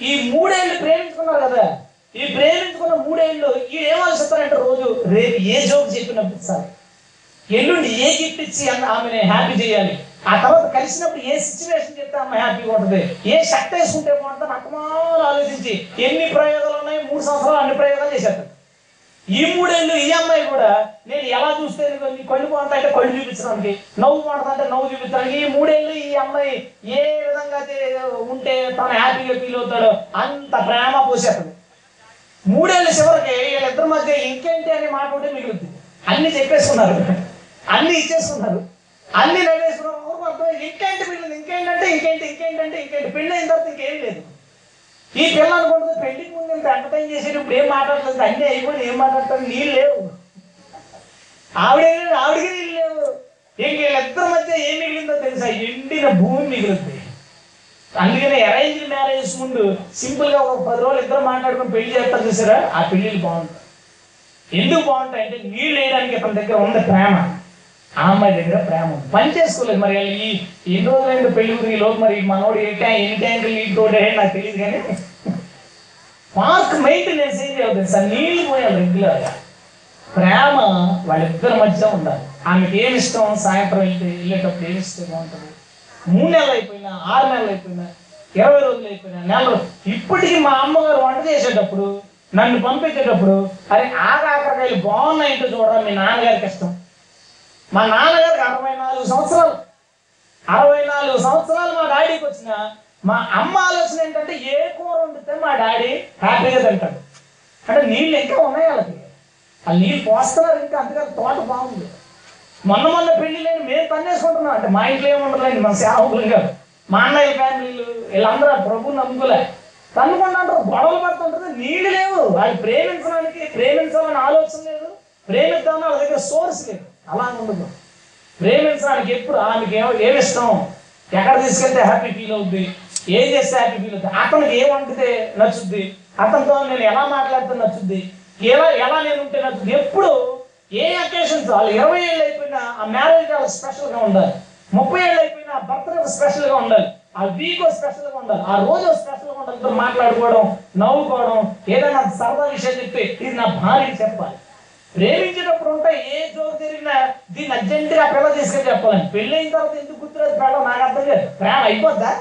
ఈ మూడేళ్ళు ప్రేమించుకున్నారు కదా. ఈ ప్రేమించుకున్న మూడేళ్ళు ఈ ఏం రోజు రేపు ఏ జోక్ చెప్పినప్పుడు సార్ ఎల్లుండి ఏ గిఫ్ట్ ఇచ్చి అన్న ఆమెని హ్యాపీ చేయాలి. ఆ తర్వాత కలిసినప్పుడు ఏ సిచ్యువేషన్ చెప్తే అమ్మ హ్యాపీగా ఉంటుంది. ఏ షర్ట్ వేసుకుంటే బాగుంటుంది అక్కమాలు ఆలోచించి ఎన్ని ప్రయోగాలు ఉన్నాయి? మూడు సంవత్సరాలు అన్ని ప్రయోగాలు చేసేస్తారు ఈ మూడేళ్ళు ఈ అమ్మాయి కూడా నేను ఎలా చూస్తే నీ కళ్ళు బాగుంటాయి అంటే కళ్ళు చూపించడానికి నవ్వు బాగుంటుందంటే నవ్వు చూపించడానికి ఈ మూడేళ్ళు ఈ అమ్మాయి ఏ విధంగా అయితే ఉంటే తను హ్యాపీగా ఫీల్ అవుతాడో అంత ప్రేమ పోసేస్తుంది. మూడేళ్ళ చివరికి వీళ్ళిద్దరి మధ్య ఇంకేంటి అనే మాట ఉంటే మిగులుద్ది. అన్ని చెప్పేసుకున్నారు. అన్ని ఇచ్చేస్తున్నారు అన్ని నవ్వేసుకున్నారు. ఎవరికి అర్థం ఇంకేంటి మిగిలింది? ఇంకేంటంటే ఇంకేంటి ఇంకేంటంటే ఇంకేంటి? పెళ్ళి అయిన తర్వాత ఇంకేం లేదు. ఈ పిల్ల అనుకుంటుంది పెళ్ళికి ముందు ఇంత ఎంటర్టైన్ చేసేది ఇప్పుడు ఏం మాట్లాడలేదు అన్నీ అయిపోయి ఏం మాట్లాడతారు? నీళ్ళు లేవు. ఆవిడే ఆవిడకి నీళ్ళు లేవు. ఇంక వీళ్ళిద్దరి మధ్య ఏం మిగిలిందో తెలుసా? ఎండిన భూమి మిగులుతుంది అందుకనే అరేంజ్ మ్యారేజ్ ముందు సింపుల్గా ఒక పది రోజులు ఇద్దరు మాట్లాడుకుని పెళ్ళి చేస్తారు చూసారా? ఆ పెళ్ళిళ్ళు బాగుంటాయి. ఎందుకు బాగుంటాయి అంటే నీళ్ళు వేయడానికి అతని దగ్గర ఉంది ప్రేమ. ఆ అమ్మాయి దగ్గర ప్రేమ పని చేసుకోలేదు మరి. ఈ ఎన్ని రోజులైందో పెళ్ళి గురించి లోపు మరి మనోడు ఏ ట్యాంక్ ఎన్ని ట్యాంకులు నీళ్ళు తోడే నాకు తెలియదు కానీ పార్క్ మెయింటెనెన్స్ ఏం చేయాలి సార్ నీళ్ళు పోయాలి రెగ్యులర్గా ప్రేమ వాళ్ళిద్దరి మధ్య ఉండాలి. ఆమెకి ఏమి ఇష్టం? సాయంత్రం వెళ్తే వెళ్ళేటప్పుడు ఏమి ఇష్టం బాగుంటుంది? మూడు నెలలు అయిపోయినా ఆరు నెలలు అయిపోయినా ఇరవై రోజులు. అయిపోయినా నెల ఇప్పటికీ మా అమ్మగారు వంట చేసేటప్పుడు నన్ను పంపించేటప్పుడు అరే ఆకాకరకాయలు బాగున్నాయంటే చూడరా మీ నాన్నగారికి ఇష్టం. మా నాన్నగారికి అరవై నాలుగు సంవత్సరాలు. అరవై నాలుగు సంవత్సరాలు మా డాడీకి వచ్చిన మా అమ్మ ఆలోచన ఏంటంటే ఏ కూర వండితే మా డాడీ హ్యాపీగా తింటాడు. అంటే నీళ్ళు ఇంకా ఉన్నాయి వాళ్ళకి. ఆ నీళ్ళు పోస్తున్నారు ఇంకా అందుకని తోట బాగుంది. మొన్న మొన్న పెళ్ళి లేని మేము తన్నేసుకుంటున్నాం అంటే మా ఇంట్లో ఏముండలేదు మన సేవకులు కాదు. మా అన్నయ్య ఫ్యామిలీలు వీళ్ళందరూ ఆ ప్రభు నమ్ముకోలే. తన్నుకుంటారు గొడవలు పడుతుంటారు నీళ్ళు లేవు. వాళ్ళు ప్రేమించడానికి ప్రేమించాలని ఆలోచన లేదు. ప్రేమిద్దామని వాళ్ళ దగ్గర సోర్స్ లేదు. అలా ఉండదు. ప్రేమించడానికి ఎప్పుడు ఆమెకి ఏమో ఏమి ఇష్టం? ఎక్కడ తీసుకెళ్తే హ్యాపీ ఫీల్ అవుద్ది? ఏం చేస్తే హ్యాపీ ఫీల్ అవుద్ది? అతనికి ఏం వండితే నచ్చుద్ది? అతనితో నేను ఎలా మాట్లాడితే నచ్చుద్ది? ఎలా ఎలా నేను ఉంటే నచ్చుద్ది? ఎప్పుడు ఏ అకేషన్స్? వాళ్ళు ఇరవై ఏళ్ళు అయిపోయినా ఆ మ్యారేజ్ వాళ్ళకి స్పెషల్గా ఉండాలి. ముప్పై ఏళ్ళు అయిపోయినా బర్త్డే స్పెషల్గా ఉండాలి. ఆ వీక్ స్పెషల్గా ఉండాలి. ఆ రోజు స్పెషల్గా ఉండాలి. ఇద్దరు మాట్లాడుకోవడం నవ్వుకోవడం ఏదైనా సరదా విషయం చెప్పి ఇది నా భార్యకి చెప్పాలి. ప్రేమించేటప్పుడు ఉంటే ఏ జోరు తిరిగినా దీన్ని అర్జెంటుగా పిల్ల తీసుకెళ్ళి చెప్పాలని. పెళ్ళి అయిన తర్వాత ఎందుకు గుర్తురాదు పిల్ల? నాకు అర్థం లేదు. ప్రేమ అయిపోద్దా?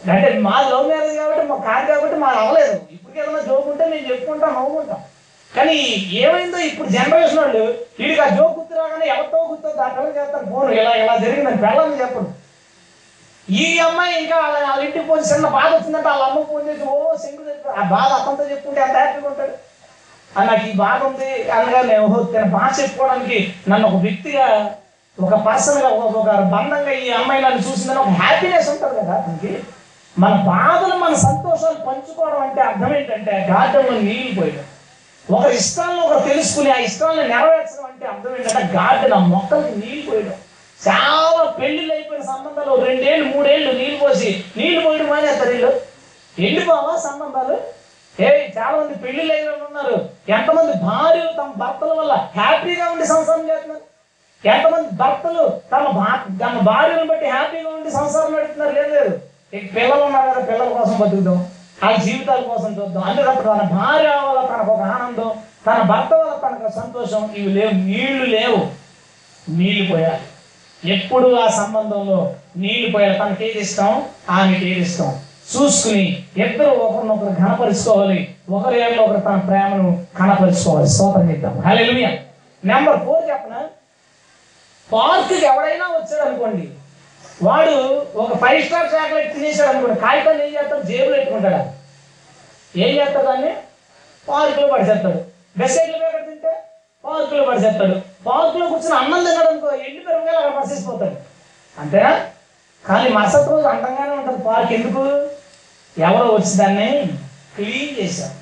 అంటే మా లవ్ మ్యారేజ్ కాబట్టి మా కాదు కాబట్టి మా అవ్వలేదు. ఇప్పటికేదైనా ఏదైనా జోక్ ఉంటే మేము చెప్పుకుంటాం నవ్వుకుంటాం. కానీ ఏమైందో ఇప్పుడు జనరేషన్ వాళ్ళు వీడికి ఆ జోక్ గుర్తు రాగానే ఎవరితో గుర్తుంది దాంట్లో చేస్తారు ఫోన్ ఇలా ఇలా జరిగిందని పిల్లల్ని చెప్పండి ఈ అమ్మాయి ఇంకా వాళ్ళ వాళ్ళ ఇంటికి పోయి చిన్న బాధ వచ్చిందంటే వాళ్ళ అమ్మ ఫోన్ చేసి ఓ సింగు ఆ బాధ అతనితో చెప్పుకుంటే ఎంత హ్యాపీగా ఉంటాడు. ఆ నాకు ఈ బాధ ఉంది అనగా నేను తన బాధ చెప్పుకోవడానికి నన్ను ఒక వ్యక్తిగా ఒక పర్సన్గా ఒక ఒక బంధంగా ఈ అమ్మాయి నన్ను చూసిందని ఒక హ్యాపీనెస్ ఉంటుంది కదా అతనికి. మన బాధలు మన సంతోషాలు పంచుకోవడం అంటే అర్థం ఏంటంటే గార్డెన్లో నీళ్ళు పోయడం. ఒక ఇష్టాలను ఒకరు తెలుసుకుని ఆ ఇష్టాలను నెరవేర్చడం అంటే అర్థం ఏంటంటే గార్డెన్ ఆ మొక్కలకి నీళ్ళు పోయడం. చాలా పెళ్ళిళ్ళు అయిపోయిన సంబంధాలు రెండేళ్ళు మూడేళ్ళు నీళ్ళు పోసి నీళ్ళు పోయడం మానేస్తారు వీళ్ళు. ఎండిపోవా సంబంధాలు? ఏ చాలా మంది పెళ్ళిళ్ళు అయిన వాళ్ళు ఉన్నారు. ఎంతమంది భార్యలు తమ భర్తల వల్ల హ్యాపీగా ఉండి సంసారం చేస్తున్నారు? ఎంతమంది భర్తలు తమ తమ భార్యను బట్టి హ్యాపీగా ఉండి సంసారం నడుపుతున్నారు? లేదు లేదు. పిల్లలు ఉన్నారు కదా పిల్లల కోసం బతుకుతాం. ఆ జీవితాల కోసం చూద్దాం. అందుకప్పుడు తన భార్య వల్ల తనకు ఒక ఆనందం తన భర్త వల్ల తనకు సంతోషం. ఇవి లేవు నీళ్ళు లేవు. నీళ్ళు పోయాలి. ఎప్పుడు ఆ సంబంధంలో నీళ్ళు పోయాలి. తనకి ఏది ఇష్టం? ఆమెకి ఏది ఇష్టం? చూసుకుని ఇద్దరు ఒకరినొకరు కనపరుచుకోవాలి ఒకరి ఏళ్ళలో ఒకరు తన ప్రేమను కనపరుచుకోవాలి స్తోత్రం చేద్దాం. హలో నెంబర్ ఫోర్ చెప్పనా? పార్క్ ఎవడైనా వచ్చాడు అనుకోండి వాడు ఒక ఫైవ్ స్టార్ చాక్లెట్ తినేసాడు అనుకోండి. కాగితాలు ఏం చేస్తాడు? జేబులో పెట్టుకుంటాడు ఏం చేస్తాడు దాన్ని? పార్కులో పడిచేస్తాడు. బెస్సైడ్లో పేపర్ తింటే? పార్కులో పడిచేస్తాడు. పార్కులో కూర్చొని అన్నం తిన్నాడు అనుకో ఎండి పెరుగుగా అక్కడ మసేసిపోతాడు అంతేనా? కానీ మరుసటి రోజు అందంగానే ఉంటుంది. పార్క్ ఎందుకు? ఎవరో వచ్చి దాన్ని క్లీన్ చేశారు.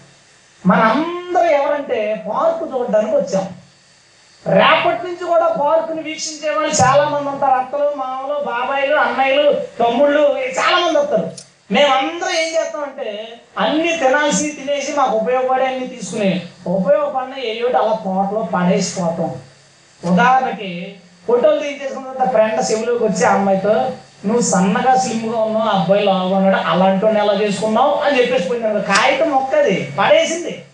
మనందరూ ఎవరంటే పార్కు చూడడానికి వచ్చాం. రేపటి నుంచి కూడా పార్కుని వీక్షించే వాళ్ళు చాలా మంది ఉంటారు. అత్తలు మామలు బాబాయిలు అన్నయ్యలు తమ్ముళ్ళు చాలా మంది వస్తారు. మేమందరం ఏం చేస్తామంటే అన్ని తినాల్సి తినేసి మాకు ఉపయోగపడే అన్ని తీసుకుని ఉపయోగపడిన ఏయోటి అలా తోటలో పడేసిపోతాం. ఉదాహరణకి ఫోటోలు తీసేసుకున్న తర్వాత ఫ్రెండ్ చెవిలోకి వచ్చి ఆ అమ్మాయితో నువ్వు సన్నగా స్లిమ్గా ఉన్నావు ఆ అబ్బాయి లావుగా ఉన్నాడు అలాంటి ఎలా చేసుకున్నావు? అని చెప్పేసి పోయినాడు. కాగితం మొక్కది పడేసింది.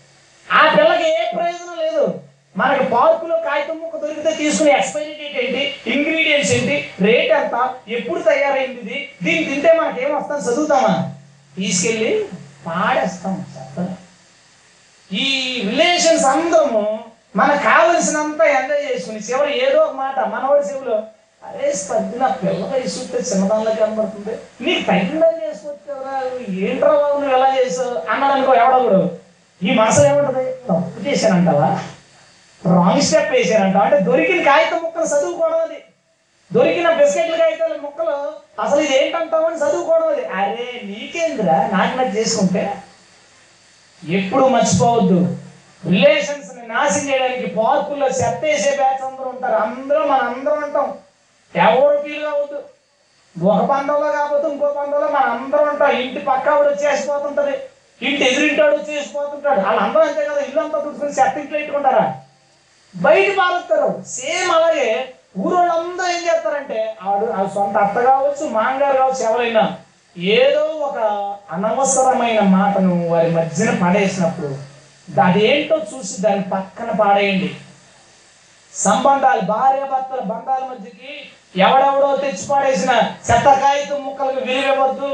ఆ పిల్లకి ఏ ప్రయోజనం లేదు. మనకి పార్కులో కాగితం ముక్క దొరికితే తీసుకునే ఎక్స్పైరీ డేట్ ఏంటి? ఇంగ్రీడియంట్స్ ఏంటి? రేట్ ఎంత? ఎప్పుడు తయారైంది దీన్ని తింటే మనకి ఏం వస్తుంది? చదువుతామా? తీసుకెళ్ళి పాడేస్తాం చెత్తలో. ఈ రిలేషన్స్ అందరము మనకు కావలసినంత ఎంజాయ్ చేసుకుని చివరి ఏదో ఒక మాట మనవాడి చెవులో అరే నా పిల్ల వయసు చిన్నదానిలో కనబడుతుంది. నీకు తగ్గిందని చేసుకోవచ్చు కదా. ఏంట్రా బాబు నువ్వు ఎలా చేసావు? అన్నాడు అనుకో ఎవడో కూడా ఈ మనసులో ఏముంటది? తప్పు చేశానంటావా? రాంగ్ స్టెప్ వేసారంట అంటే దొరికిన కాగితం ముక్కలు చదువుకోవడం అది. దొరికిన బిస్కెట్ల కాగితాల ముక్కలు అసలు ఇది ఏంటంటామని అని చదువుకోవడం అది. అరే నీకేంద్రా? నాకు నాకు చేసుకుంటే ఎప్పుడు మర్చిపోవద్దు. రిలేషన్స్ని నాశనం చేయడానికి పార్కుల్లో చెత్త వేసే బ్యాచ్ అందరూ ఉంటారు. అందరూ మన అందరం అంటాం ఎవరు ఫీల్ కావద్దు. ఒక పందంలో కాకపోతే ఇంకో పందంలో మన అందరం ఉంటాం. ఇంటి పక్క ఆవిడ వచ్చేసిపోతుంటది ఇంటి ఎదురింటాడు వచ్చేసిపోతుంటాడు వాళ్ళందరూ అంతే కదా. ఇల్లు అంతా తుడుచుకుని ఇంట్లో పెట్టుకుంటారా? బయట పారుతారు సేమ్ అలాగే ఊరోళ్ళందరూ ఏం చేస్తారంటే ఆడు ఆ సొంత అత్త కావచ్చు మాంగారు కావచ్చు ఎవరైనా ఏదో ఒక అనవసరమైన మాటను వారి మధ్యన పడేసినప్పుడు అదేంటో చూసి దాన్ని పక్కన పాడేయండి సంబంధాలు భార్య భర్తల బంధాల మధ్యకి ఎవడెవడో తెచ్చి పాడేసిన చెత్త కాగితం ముక్కలకు విలువవద్దు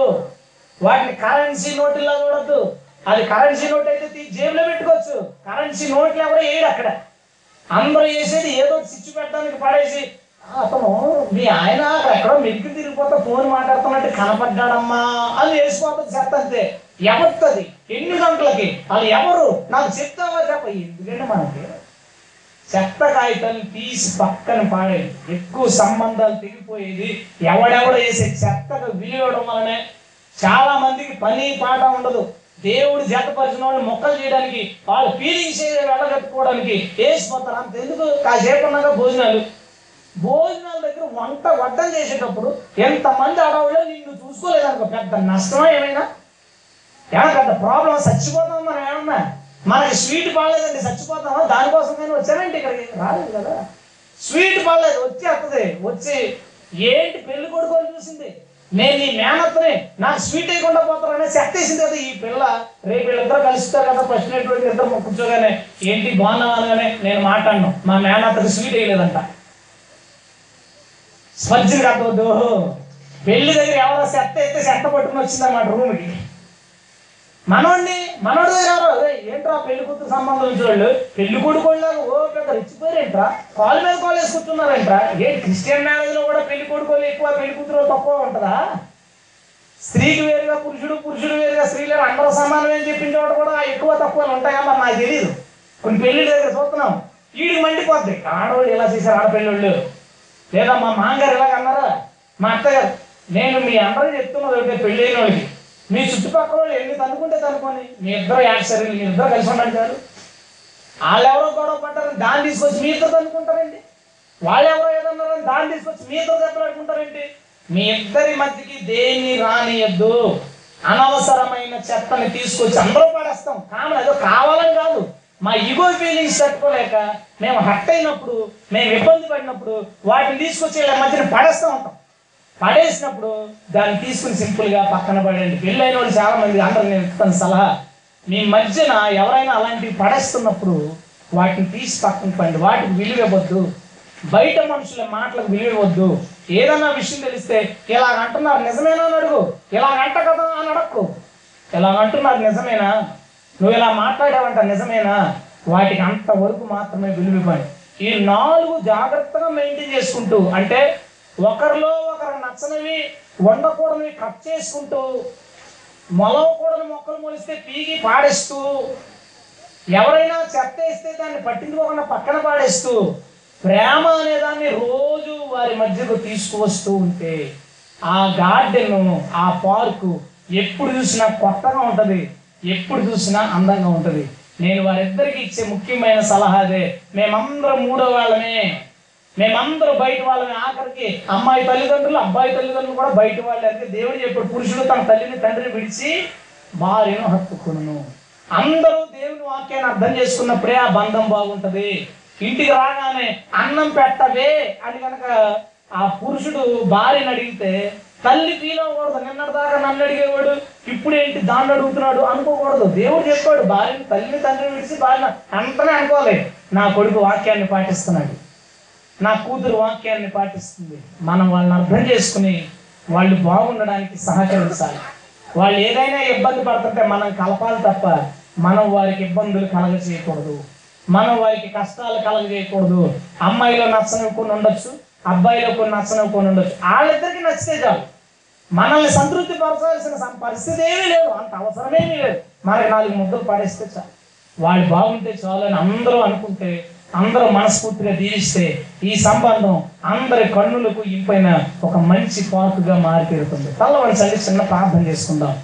వాటిని కరెన్సీ నోటుల్లో చూడద్దు అది కరెన్సీ నోట్ అయితే జేబులో పెట్టుకోవచ్చు. కరెన్సీ నోట్లు ఎవడో వేయడు అక్కడ అందరూ చేసేది ఏదో ఒకటి స్విచ్ పెట్టడానికి పడేసి. అతను మీ ఆయన ఎక్కడో మెరికి తిరిగిపోతే ఫోన్ మాట్లాడుతున్నట్టు కనపడ్డాడమ్మా. అది వేసిపోతుంది చెత్త అంతే. ఎవరిది ఎన్ని గంటలకి? వాళ్ళు ఎవరు? నాకు చెప్తావా చెప్ప. ఎందుకంటే మనకి చెత్త కాగితాలు తీసి పక్కన పాడేది. ఎక్కువ సంబంధాలు తెగిపోయేది. ఎవడెవడ వేసే చెత్తకు విలువడం వలనే చాలా మందికి పని పాట ఉండదు. దేవుడు జతపరిచిన వాళ్ళు మొక్కలు చేయడానికి వాళ్ళ ఫీలింగ్స్ వెళ్ళగట్టుకోవడానికి వేసిపోతారు అంత ఎందుకు కాసేపు ఉన్నాక భోజనాలు? భోజనాల దగ్గర వంట వడ్డం చేసేటప్పుడు ఎంతమంది అడవులో నిన్ను చూసుకోలేదనుకో పెద్ద నష్టమా ఏమైనా? ఏమన్నా పెద్ద ప్రాబ్లం చచ్చిపోతాం మనం ఏమన్నా? మనకి స్వీట్ పాడలేదండి చచ్చిపోతామా? దానికోసం నేను వచ్చానండి ఇక్కడికి. రాలేదు కదా. స్వీట్ పాడలేదు వచ్చి వస్తుంది వచ్చి ఏంటి పెళ్ళి కొడుకోని చూసింది? నేను నీ మేనత్తనే నాకు స్వీట్ వేయకుండా పోతానని చెత్తేసింది కదా ఈ పిల్ల. రేపు వీళ్ళిద్దరు కలుస్తారు కదా ఫస్ట్ నైట్ ఇద్దరు కూర్చోగానే ఏంటి బాగున్నావు? అనగానే నేను మాట్లాడను. మా మేనత్తకి స్వీట్ వేయలేదంట. స్పర్శలు కట్టవద్దు. పెళ్ళి దగ్గర ఎవరో చెత్త అయితే చెత్త పట్టుకుని వచ్చిందన్నమాట రూమ్కి. మనోడిని మనోడు దగ్గర ఏంట్రా పెళ్ళి కూతురు సంబంధం చూడలేదు పెళ్ళి కొడుకోళ్ళగా ఓ పెద్ద రెచ్చిపోయారేంట్రా కాలు మీద కాలు వేసుకుంటున్నారంట్రా ఏ క్రిస్టియన్ మ్యారేజ్లో కూడా పెళ్ళి కొడుకోళ్ళు ఎక్కువ పెళ్ళి కూతురు తక్కువ ఉంటుందా? స్త్రీకి వేరుగా పురుషుడు పురుషుడు వేరుగా స్త్రీలు అందరూ సమానం అని చెప్పిన చోట కూడా ఎక్కువ తక్కువ ఉంటాయా మరి నాకు తెలియదు కొన్ని పెళ్ళి దగ్గర చూస్తున్నాం. వీడికి మండిపోద్ది. ఆడవాళ్ళు ఇలా చేశారు ఆడపిల్లళ్ళు లేదా మా మామగారు ఇలాగ అన్నారా? మా అత్తగారు నేను మీ అందరూ చెప్తున్నది ఒకటే పెళ్ళైన వాళ్ళకి మీ చుట్టుపక్కల వాళ్ళు ఎన్ని తనుకుంటే తనుకొని మీ ఇద్దరు యాన్సర్ మీ ఇద్దరు కలిసి ఉండండి వాళ్ళు ఎవరో గొడవ పడ్డారని దాన్ని తీసుకొచ్చి మీ ఇద్దరు తనుకుంటారండి వాళ్ళు ఎవరో ఏదన్నారని దాన్ని తీసుకొచ్చి మీ ఇద్దరు దెబ్బలాడుకుంటారండి మీ ఇద్దరి మధ్యకి దేన్ని రానియద్దు. అనవసరమైన చెత్తని తీసుకొచ్చి అందరూ పడేస్తాం. కామన్ ఏదో కావాలని కాదు. మా ఈగో ఫీలింగ్స్ తట్టుకోలేక మేము హట్ అయినప్పుడు మేము ఇబ్బంది పడినప్పుడు వాటిని తీసుకొచ్చి ఇలా మధ్యన పడేస్తూ ఉంటాం. పడేసినప్పుడు దాన్ని తీసుకుని సింపుల్గా పక్కన పడండి పెళ్ళైన వాళ్ళు చాలా మంది అందరూ నేను ఇస్తాను సలహా. మీ మధ్యన ఎవరైనా అలాంటివి పడేస్తున్నప్పుడు వాటిని తీసి పక్కన పండి వాటికి విలువవద్దు ఇవ్వద్దు. బయట మనుషుల మాటలకు విలువ ఇవ్వద్దు. ఏదన్నా విషయం తెలిస్తే ఇలాగ అంటున్నారు నిజమేనా అని అడుగు. ఇలాగంట కదా అని అడక్కు. ఇలాగ అంటున్నారు నిజమేనా? నువ్వు ఇలా మాట్లాడావంట నిజమేనా? వాటికి అంతవరకు మాత్రమే విలువ ఇవ్వండి. ఈ నాలుగు జాగ్రత్తగా మెయింటైన్ చేసుకుంటూ అంటే ఒకరిలో ఒకరు నచ్చనివి వండకూడనివి కట్ చేసుకుంటూ మొలవకూడని మొక్కలు మొలిస్తే పీగి పాడేస్తూ ఎవరైనా చెత్త వేస్తే దాన్ని పట్టించుకోకుండా పక్కన పాడేస్తూ ప్రేమ అనే దాన్ని రోజు వారి మధ్యకు తీసుకువస్తూ ఉంటే ఆ గార్డెన్ ఆ పార్కు ఎప్పుడు చూసినా కొత్తగా ఉంటుంది ఎప్పుడు చూసినా అందంగా ఉంటుంది. నేను వారిద్దరికి ఇచ్చే ముఖ్యమైన సలహా అదే మేమందరం మూడో వాళ్ళమే. మేమందరూ బయట వాళ్ళని ఆఖరికి అమ్మాయి తల్లిదండ్రులు అబ్బాయి తల్లిదండ్రులు కూడా బయట వాళ్ళు. అంటే దేవుడు చెప్పాడు పురుషుడు తన తల్లిని తండ్రిని విడిచి భార్యను హత్తుకును అందరూ దేవుని వాక్యాన్ని అర్థం చేసుకున్నప్పుడే ఆ బంధం బాగుంటది. ఇంటికి రాగానే అన్నం పెట్టవే అని కనుక ఆ పురుషుడు భార్యని అడిగితే తల్లి ఫీల్ అవ్వకూడదు. నిన్నటిదాకా నన్ను అడిగేవాడు ఇప్పుడు ఏంటి దాన్ని అడుగుతున్నాడు? అనుకోకూడదు. దేవుడు చెప్పాడు భార్యని తల్లిని తండ్రిని విడిచి భార్య అంతనే అనుకోవాలి. నా కొడుకు వాక్యాన్ని పాటిస్తున్నాడు. నా కూతురు వాక్యాన్ని పాటిస్తుంది. మనం వాళ్ళని అర్థం చేసుకుని వాళ్ళు బాగుండడానికి సహకరించాలి. వాళ్ళు ఏదైనా ఇబ్బంది పడుతుంటే మనం కలపాలి తప్ప మనం వారికి ఇబ్బందులు కలగజేయకూడదు. మనం వారికి కష్టాలు కలగజేయకూడదు. అమ్మాయిలో నచ్చనివి కొన్ని ఉండొచ్చు అబ్బాయిలో కొన్ని నచ్చనివి కొన్ని ఉండొచ్చు. వాళ్ళిద్దరికి నచ్చితే చాలు. మనల్ని సంతృప్తి పరచాల్సిన పరిస్థితి ఏమీ లేదు. అంత అవసరమేమీ లేదు. మనకి నాలుగు ముద్దలు పడేస్తే చాలు. వాళ్ళు బాగుంటే చాలు అని అందరూ అనుకుంటే అందరూ మనస్ఫూర్తిగా దీవిస్తే ఈ సంబంధం అందరి కన్నులకు ఇంపైన ఒక మంచి పార్కుగా మారిపోతుంది తల్ల చిన్న ప్రార్థన చేసుకుందాం.